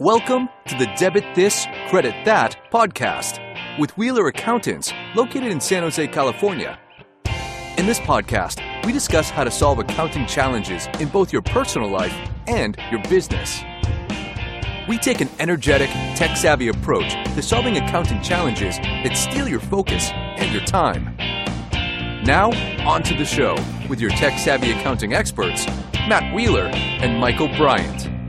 Welcome to the Debit This, Credit That podcast with Wheeler Accountants located in San Jose, California. In this podcast, we discuss how to solve accounting challenges in both your personal life and your business. We take an energetic, tech savvy approach to solving accounting challenges that steal your focus and your time. Now, on to the show with your tech savvy accounting experts, Matt Wheeler and Michael Bryant.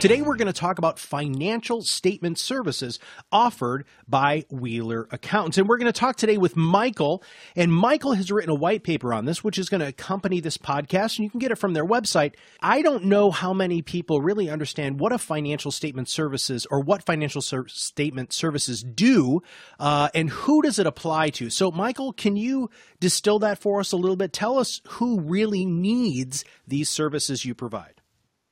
Today, we're going to talk about financial statement services offered by Wheeler Accountants. And we're going to talk today with Michael. And Michael has written a white paper on this, which is going to accompany this podcast. And you can get it from their website. I don't know how many people really understand what a financial statement services or what financial ser- statement services do uh, and who does it apply to. So, Michael, can you distill that for us a little bit? Tell us who really needs these services you provide.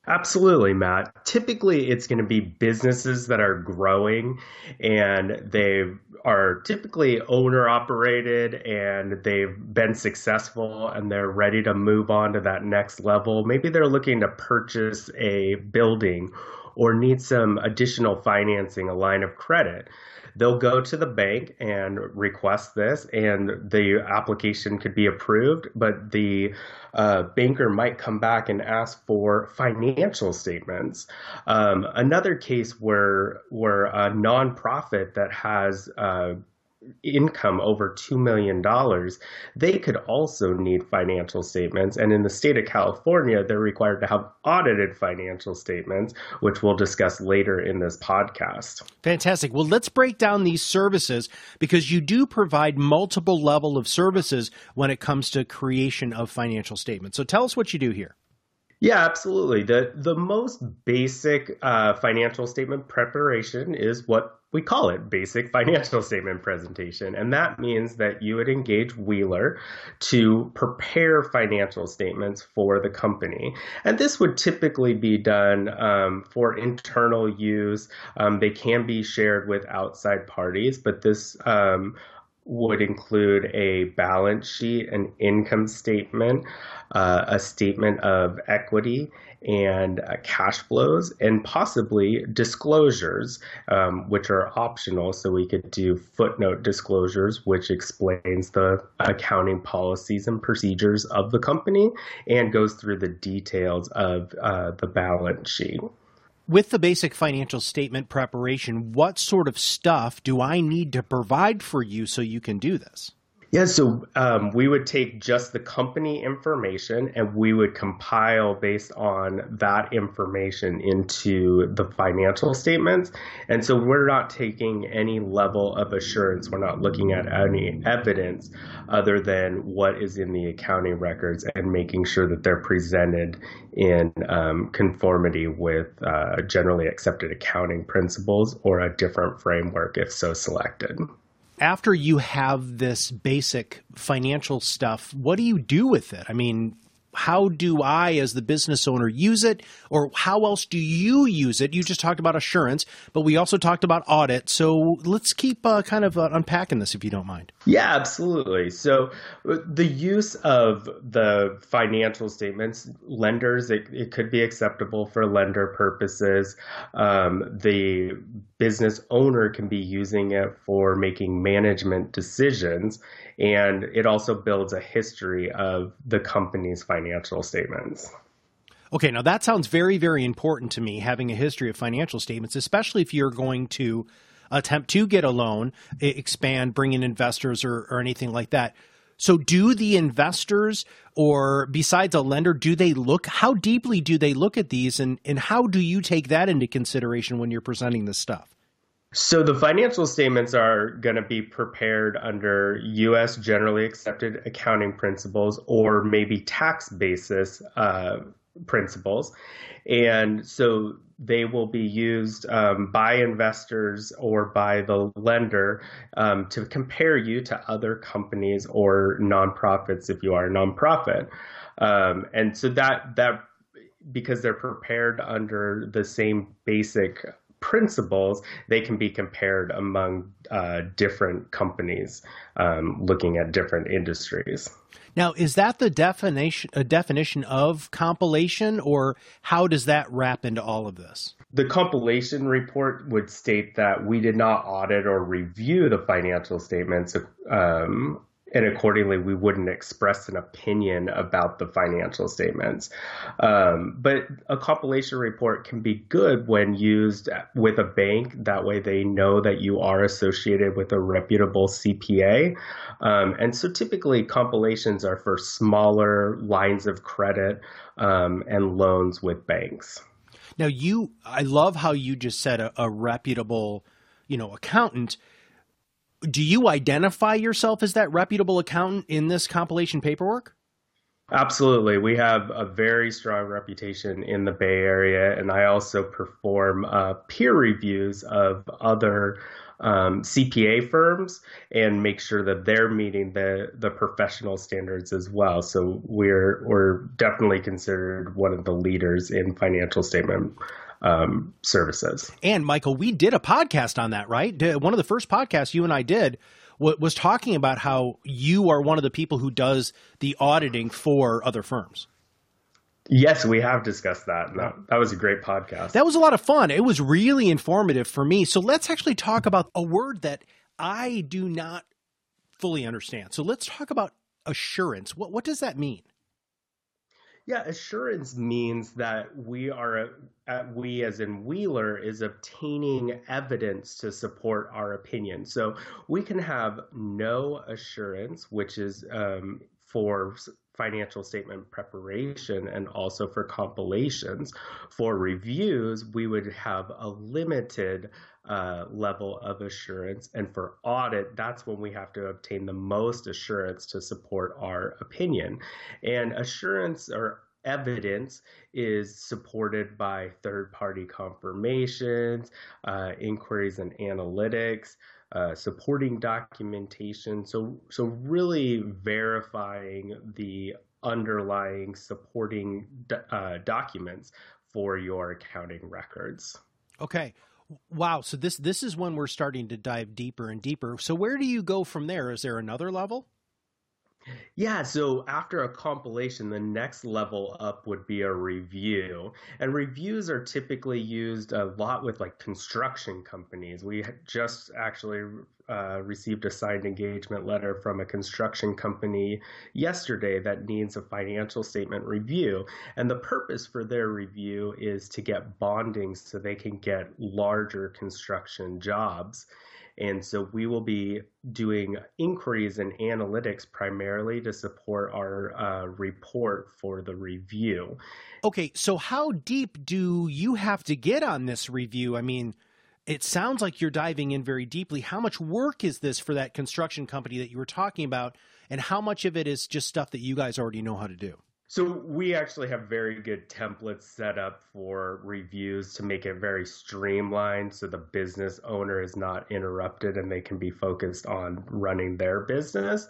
Absolutely, Matt. Typically, it's going to be businesses that are growing and they are typically owner operated and they've been successful and they're ready to move on to that next level. Maybe they're looking to purchase a building or need some additional financing, a line of credit they'll go to the bank and request this, and the application could be approved, but the uh, banker might come back and ask for financial statements. Um, another case where where a nonprofit that has uh, income over $2 million, they could also need financial statements. And in the state of California, they're required to have audited financial statements, which we'll discuss later in this podcast. Fantastic. Well, let's break down these services because you do provide multiple level of services when it comes to creation of financial statements. So tell us what you do here. Yeah, absolutely. The the most basic uh, financial statement preparation is what we call it basic financial statement presentation. And that means that you would engage Wheeler to prepare financial statements for the company. And this would typically be done um, for internal use. Um, they can be shared with outside parties, but this um, would include a balance sheet, an income statement, uh, a statement of equity, and uh, cash flows, and possibly disclosures, um, which are optional. So we could do footnote disclosures, which explains the accounting policies and procedures of the company and goes through the details of uh, the balance sheet with the basic financial statement preparation, what sort of stuff do I need to provide for you so you can do this? Yeah, so um, we would take just the company information and we would compile based on that information into the financial statements. And so we're not taking any level of assurance. We're not looking at any evidence other than what is in the accounting records and making sure that they're presented in um, conformity with uh, generally accepted accounting principles or a different framework if so selected after you have this basic financial stuff, what do you do with it? I mean, how do I, as the business owner, use it? Or how else do you use it? You just talked about assurance, but we also talked about audit. So let's keep uh, kind of uh, unpacking this if you don't mind. Yeah, absolutely. So uh, the use of the financial statements, lenders, it, it could be acceptable for lender purposes. Um, the business owner can be using it for making management decisions and it also builds a history of the company's financial statements. Okay, now that sounds very, very important to me, having a history of financial statements, especially if you're going to attempt to get a loan, expand, bring in investors or, or anything like that. So, do the investors or besides a lender, do they look, how deeply do they look at these and, and how do you take that into consideration when you're presenting this stuff? So the financial statements are going to be prepared under U.S. generally accepted accounting principles or maybe tax basis uh, principles. And so they will be used um, by investors or by the lender um, to compare you to other companies or nonprofits if you are a nonprofit. Um, and so that that because they're prepared under the same basic principles, they can be compared among uh, different companies um, looking at different industries. Now, is that the definition a definition of compilation, or how does that wrap into all of this? The compilation report would state that we did not audit or review the financial statements um, and accordingly we wouldn't express an opinion about the financial statements. Um, but a compilation report can be good when used with a bank. That way they know that you are associated with a reputable CPA. Um, and so typically compilations are for smaller lines of credit um, and loans with banks. Now you, I love how you just said a, a reputable, you know, accountant do you identify yourself as that reputable accountant in this compilation paperwork? Absolutely. We have a very strong reputation in the Bay Area, and I also perform uh, peer reviews of other um, CPA firms and make sure that they're meeting the, the professional standards as well. So we're we're definitely considered one of the leaders in financial statement um, services. And Michael, we did a podcast on that, right? One of the first podcasts you and I did was talking about how you are one of the people who does the auditing for other firms. Yes, we have discussed that. that. That was a great podcast. That was a lot of fun. It was really informative for me. So let's actually talk about a word that I do not fully understand. So let's talk about assurance. What what does that mean? Yeah, assurance means that we are, uh, we as in Wheeler, is obtaining evidence to support our opinion. So we can have no assurance, which is um, for financial statement preparation and also for compilations. For reviews, we would have a limited uh, level of assurance. And for audit, that's when we have to obtain the most assurance to support our opinion. And assurance or evidence is supported by third party confirmations, uh, inquiries and analytics. Uh, supporting documentation. So, so really verifying the underlying supporting uh, documents for your accounting records. Okay. Wow. So this this is when we're starting to dive deeper and deeper. So where do you go from there? Is there another level? Yeah, so after a compilation, the next level up would be a review. And reviews are typically used a lot with like construction companies. We just actually uh, received a signed engagement letter from a construction company yesterday that needs a financial statement review. And the purpose for their review is to get bonding so they can get larger construction jobs. And so we will be doing inquiries and analytics primarily to support our uh, report for the review. Okay, so how deep do you have to get on this review? I mean, it sounds like you're diving in very deeply. How much work is this for that construction company that you were talking about? And how much of it is just stuff that you guys already know how to do? So we actually have very good templates set up for reviews to make it very streamlined so the business owner is not interrupted and they can be focused on running their business.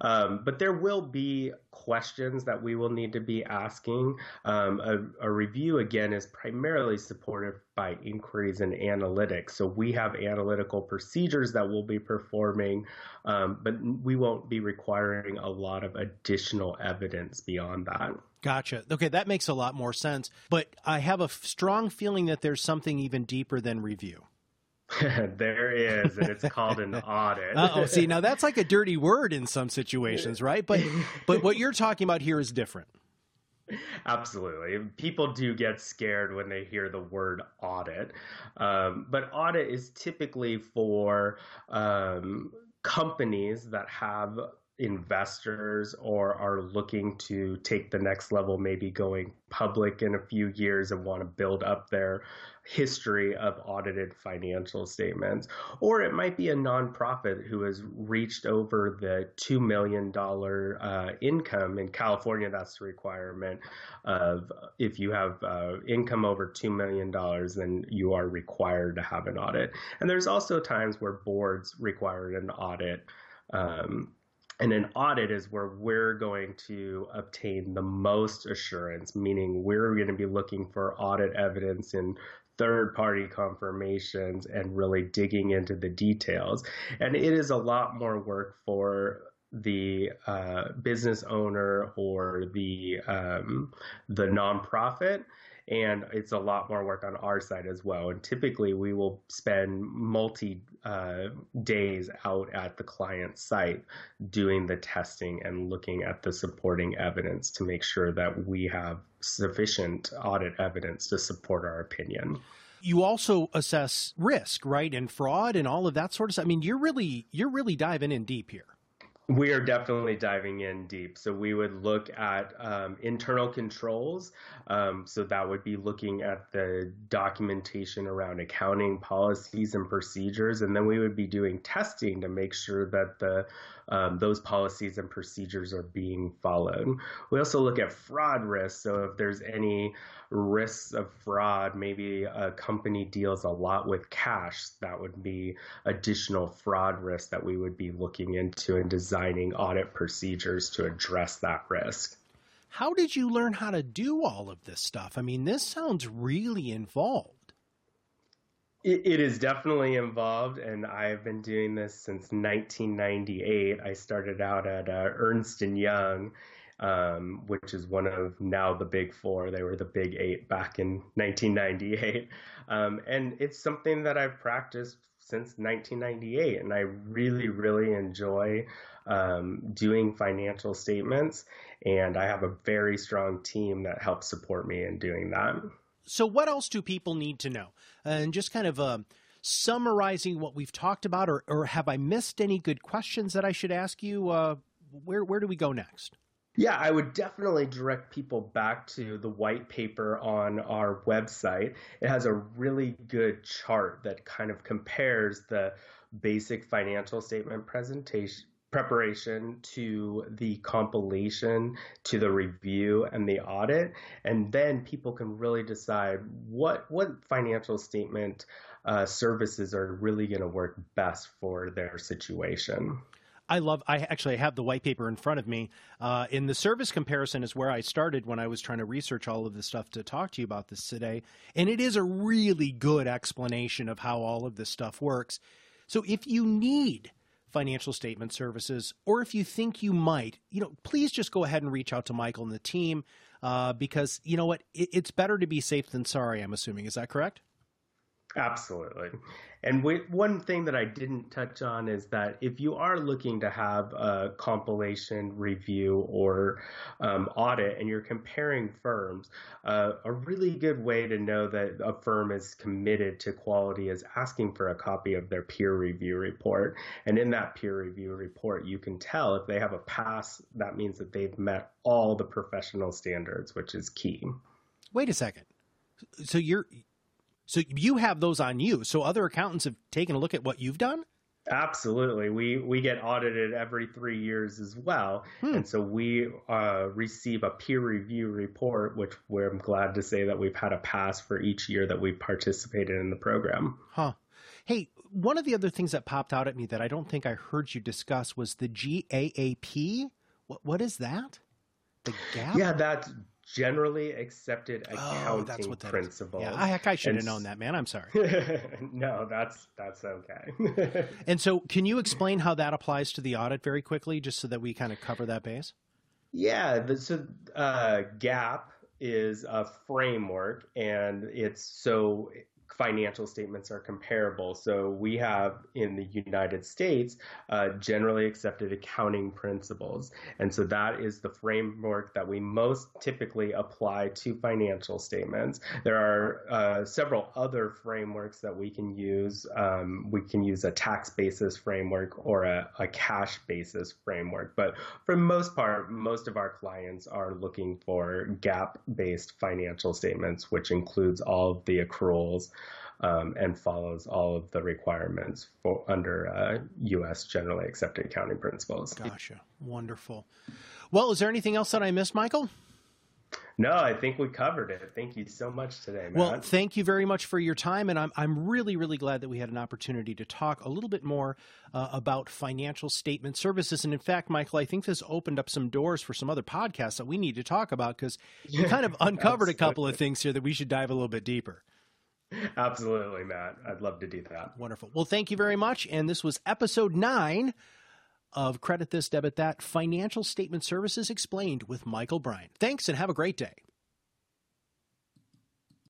Um, but there will be questions that we will need to be asking. Um, a, a, review, again, is primarily supported by inquiries and analytics. So we have analytical procedures that we'll be performing, um, but we won't be requiring a lot of additional evidence beyond that. Gotcha. Okay, that makes a lot more sense. But I have a strong feeling that there's something even deeper than review. there is, and it's called an audit. oh, see, now that's like a dirty word in some situations, right? But but what you're talking about here is different. Absolutely. People do get scared when they hear the word audit. Um, but audit is typically for um, companies that have investors or are looking to take the next level, maybe going public in a few years and want to build up their history of audited financial statements. Or it might be a nonprofit who has reached over the $2 million uh, income. In California, that's the requirement of if you have uh, income over $2 million, then you are required to have an audit. And there's also times where boards require an audit. Um, and an audit is where we're going to obtain the most assurance, meaning we're going to be looking for audit evidence in third party confirmations and really digging into the details. And it is a lot more work for the uh, business owner or the um, the nonprofit and it's a lot more work on our side as well. And typically, we will spend multi uh, days out at the client site doing the testing and looking at the supporting evidence to make sure that we have sufficient audit evidence to support our opinion. You also assess risk right and fraud and all of that sort of stuff. I mean you're really you're really diving in deep here we are definitely diving in deep. So we would look at um, internal controls. Um, so that would be looking at the documentation around accounting policies and procedures, and then we would be doing testing to make sure that the um, those policies and procedures are being followed. We also look at fraud risks. So if there's any risks of fraud, maybe a company deals a lot with cash, that would be additional fraud risk that we would be looking into and designing audit procedures to address that risk. How did you learn how to do all of this stuff? I mean, this sounds really involved. It, it is definitely involved, and I've been doing this since 1998. I started out at uh, Ernst and Young, um, which is one of now the big four. They were the big eight back in 1998, um, and it's something that I've practiced since 1998, and I really, really enjoy um, doing financial statements. And I have a very strong team that helps support me in doing that. So, what else do people need to know? And just kind of uh, summarizing what we've talked about, or, or, have I missed any good questions that I should ask you? Uh, where where do we go next? Yeah, I would definitely direct people back to the white paper on our website. It has a really good chart that kind of compares the basic financial statement presentation preparation to the compilation to the review and the audit and then people can really decide what what financial statement uh, services are really going to work best for their situation I love. I actually have the white paper in front of me. Uh, in the service comparison is where I started when I was trying to research all of this stuff to talk to you about this today, and it is a really good explanation of how all of this stuff works. So if you need financial statement services, or if you think you might, you know, please just go ahead and reach out to Michael and the team uh, because you know what, it, it's better to be safe than sorry. I'm assuming is that correct? Absolutely. And we, one thing that I didn't touch on is that if you are looking to have a compilation review or um, audit and you're comparing firms, uh, a really good way to know that a firm is committed to quality is asking for a copy of their peer review report. And in that peer review report, you can tell if they have a pass, that means that they've met all the professional standards, which is key. Wait a second. So you're so you have those on you. So other accountants have taken a look at what you've done? Absolutely. We we get audited every three years as well, hmm. and so we uh, receive a peer review report, which we're glad to say that we've had a pass for each year that we've participated in the program. Huh. Hey, one of the other things that popped out at me that I don't think I heard you discuss was the GAAP. What what is that? The GAAP? Yeah, that's generally accepted oh, accounting oh, principles. Yeah, I, I should have known that, man. I'm sorry. no, that's that's okay. and so, can you explain how that applies to the audit very quickly, just so that we kind of cover that base? Yeah, the, so uh, GAAP is a framework, and it's so financial statements are comparable. So we have in the United States uh, generally accepted accounting principles. And so that is the framework that we most typically apply to financial statements. There are uh, several other frameworks that we can use. Um, we can use a tax basis framework or a, a cash basis framework. But for most part, most of our clients are looking for GAAP based financial statements, which includes all of the accruals um, and follows all of the requirements for under uh, U.S. generally accepted accounting principles. Gotcha. Wonderful. Well, is there anything else that I missed, Michael? No, I think we covered it. Thank you so much today, Matt. Well, thank you very much for your time, and I'm I'm really really glad that we had an opportunity to talk a little bit more uh, about financial statement services. And in fact, Michael, I think this opened up some doors for some other podcasts that we need to talk about because you kind of uncovered a couple of things here that we should dive a little bit deeper. Absolutely, Matt. I'd love to do that. Wonderful. Well, thank you very much. And this was episode nine of Credit This, Debit That Financial Statement Services Explained with Michael Bryan. Thanks and have a great day.